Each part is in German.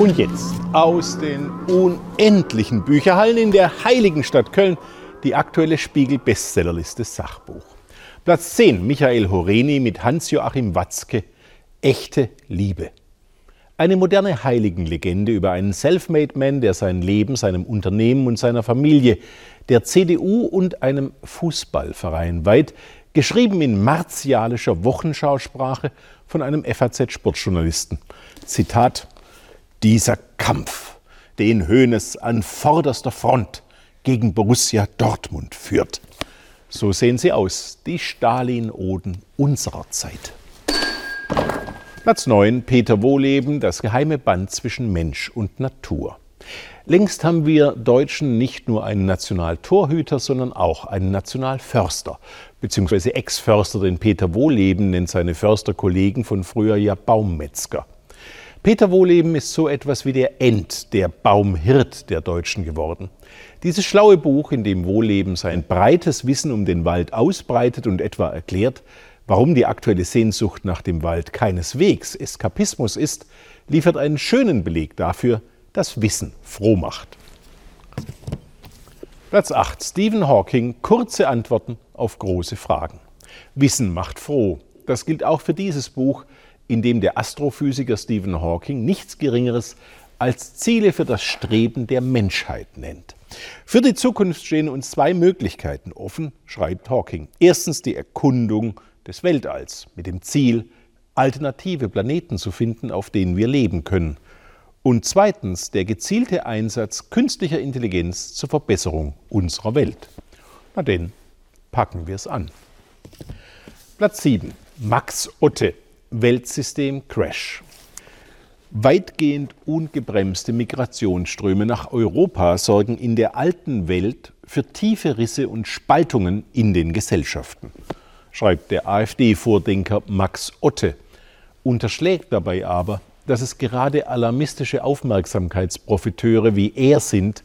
Und jetzt aus den unendlichen Bücherhallen in der heiligen Stadt Köln die aktuelle Spiegel-Bestsellerliste Sachbuch. Platz 10 Michael Horeni mit Hans-Joachim Watzke Echte Liebe. Eine moderne Heiligenlegende über einen Selfmade-Man, der sein Leben, seinem Unternehmen und seiner Familie der CDU und einem Fußballverein weiht, geschrieben in martialischer Wochenschausprache von einem FAZ-Sportjournalisten. Zitat dieser Kampf, den Hoeneß an vorderster Front gegen Borussia Dortmund führt. So sehen sie aus, die Stalin-Oden unserer Zeit. Platz 9, Peter Wohleben, das geheime Band zwischen Mensch und Natur. Längst haben wir Deutschen nicht nur einen Nationaltorhüter, sondern auch einen Nationalförster, beziehungsweise Ex-Förster, den Peter Wohleben nennt seine Försterkollegen von früher ja Baummetzger. Peter Wohleben ist so etwas wie der End, der Baumhirt der Deutschen geworden. Dieses schlaue Buch, in dem Wohleben sein breites Wissen um den Wald ausbreitet und etwa erklärt, warum die aktuelle Sehnsucht nach dem Wald keineswegs Eskapismus ist, liefert einen schönen Beleg dafür, dass Wissen froh macht. Platz 8. Stephen Hawking. Kurze Antworten auf große Fragen. Wissen macht froh. Das gilt auch für dieses Buch, in dem der Astrophysiker Stephen Hawking nichts Geringeres als Ziele für das Streben der Menschheit nennt. Für die Zukunft stehen uns zwei Möglichkeiten offen, schreibt Hawking. Erstens die Erkundung des Weltalls mit dem Ziel, alternative Planeten zu finden, auf denen wir leben können. Und zweitens der gezielte Einsatz künstlicher Intelligenz zur Verbesserung unserer Welt. Na denn, packen wir es an. Platz 7. Max Otte Weltsystem Crash. Weitgehend ungebremste Migrationsströme nach Europa sorgen in der alten Welt für tiefe Risse und Spaltungen in den Gesellschaften, schreibt der AfD-Vordenker Max Otte, unterschlägt dabei aber, dass es gerade alarmistische Aufmerksamkeitsprofiteure wie er sind,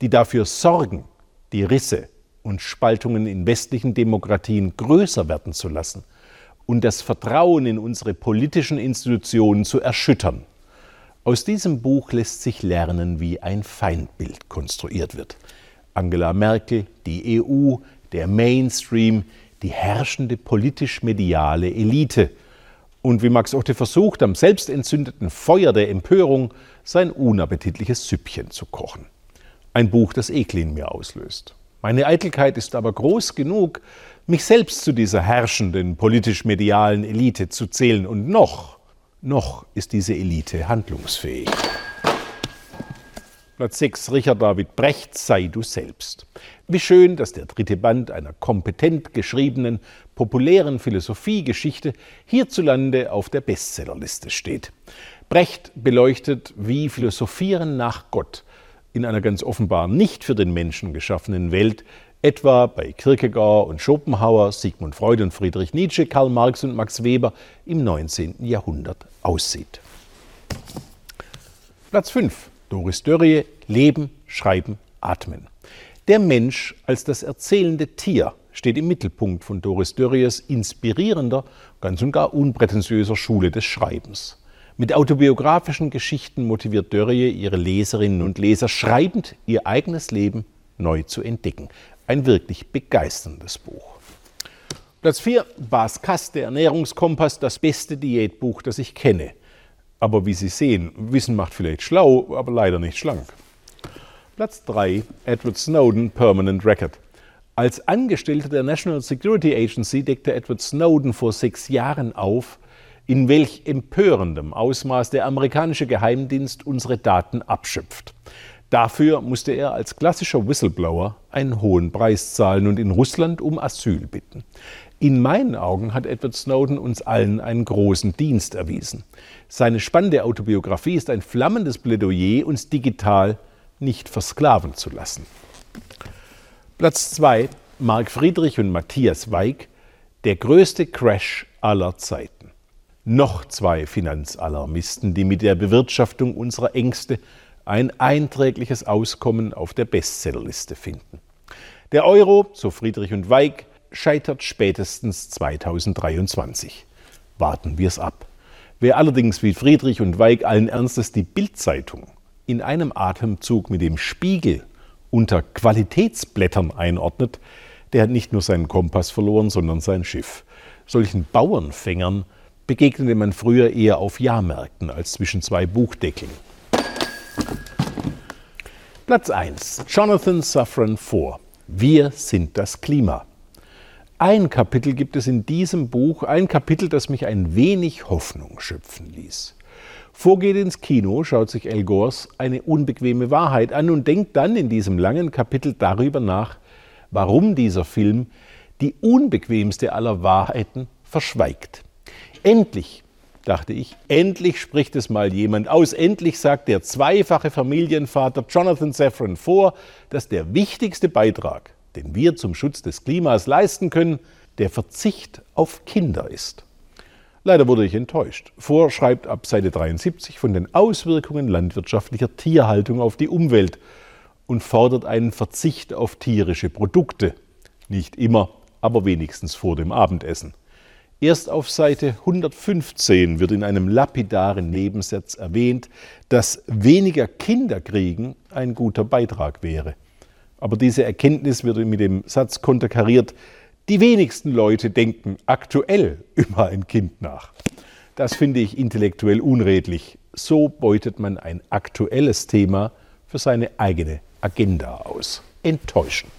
die dafür sorgen, die Risse und Spaltungen in westlichen Demokratien größer werden zu lassen – und das Vertrauen in unsere politischen Institutionen zu erschüttern. Aus diesem Buch lässt sich lernen, wie ein Feindbild konstruiert wird. Angela Merkel, die EU, der Mainstream, die herrschende politisch-mediale Elite. Und wie Max Otte versucht, am selbstentzündeten Feuer der Empörung sein unappetitliches Süppchen zu kochen. Ein Buch, das Ekel in mir auslöst. Meine Eitelkeit ist aber groß genug, mich selbst zu dieser herrschenden politisch-medialen Elite zu zählen. Und noch, noch ist diese Elite handlungsfähig. Platz 6, Richard David Brecht, sei du selbst. Wie schön, dass der dritte Band einer kompetent geschriebenen, populären Philosophiegeschichte hierzulande auf der Bestsellerliste steht. Brecht beleuchtet, wie Philosophieren nach Gott in einer ganz offenbar nicht für den Menschen geschaffenen Welt etwa bei Kierkegaard und Schopenhauer, Sigmund Freud und Friedrich Nietzsche, Karl Marx und Max Weber im 19. Jahrhundert aussieht. Platz 5. Doris Dörrie, Leben, Schreiben, Atmen. Der Mensch als das erzählende Tier steht im Mittelpunkt von Doris Dörries inspirierender, ganz und gar unprätentiöser Schule des Schreibens. Mit autobiografischen Geschichten motiviert Dörrie ihre Leserinnen und Leser schreibend ihr eigenes Leben neu zu entdecken. Ein wirklich begeisterndes Buch. Platz 4, Bas Kass, der Ernährungskompass, das beste Diätbuch, das ich kenne. Aber wie Sie sehen, Wissen macht vielleicht schlau, aber leider nicht schlank. Platz 3, Edward Snowden, Permanent Record. Als Angestellter der National Security Agency deckte Edward Snowden vor sechs Jahren auf, in welch empörendem Ausmaß der amerikanische Geheimdienst unsere Daten abschöpft. Dafür musste er als klassischer Whistleblower einen hohen Preis zahlen und in Russland um Asyl bitten. In meinen Augen hat Edward Snowden uns allen einen großen Dienst erwiesen. Seine spannende Autobiografie ist ein flammendes Plädoyer, uns digital nicht versklaven zu lassen. Platz 2. Marc Friedrich und Matthias Weig. Der größte Crash aller Zeiten. Noch zwei Finanzalarmisten, die mit der Bewirtschaftung unserer Ängste ein einträgliches Auskommen auf der Bestsellerliste finden. Der Euro, so Friedrich und Weig, scheitert spätestens 2023. Warten wir es ab. Wer allerdings wie Friedrich und Weig allen Ernstes die Bildzeitung in einem Atemzug mit dem Spiegel unter Qualitätsblättern einordnet, der hat nicht nur seinen Kompass verloren, sondern sein Schiff. Solchen Bauernfängern begegnete man früher eher auf Jahrmärkten als zwischen zwei Buchdeckeln. Platz 1. Jonathan Safran Foer. Wir sind das Klima. Ein Kapitel gibt es in diesem Buch, ein Kapitel, das mich ein wenig Hoffnung schöpfen ließ. Vorgeht ins Kino, schaut sich El Gors eine unbequeme Wahrheit an und denkt dann in diesem langen Kapitel darüber nach, warum dieser Film die unbequemste aller Wahrheiten verschweigt. Endlich, dachte ich, endlich spricht es mal jemand aus. Endlich sagt der zweifache Familienvater Jonathan Safran vor, dass der wichtigste Beitrag, den wir zum Schutz des Klimas leisten können, der Verzicht auf Kinder ist. Leider wurde ich enttäuscht. Vor schreibt ab Seite 73 von den Auswirkungen landwirtschaftlicher Tierhaltung auf die Umwelt und fordert einen Verzicht auf tierische Produkte. Nicht immer, aber wenigstens vor dem Abendessen. Erst auf Seite 115 wird in einem lapidaren Nebensatz erwähnt, dass weniger Kinder kriegen ein guter Beitrag wäre. Aber diese Erkenntnis wird mit dem Satz konterkariert, die wenigsten Leute denken aktuell über ein Kind nach. Das finde ich intellektuell unredlich. So beutet man ein aktuelles Thema für seine eigene Agenda aus. Enttäuschend.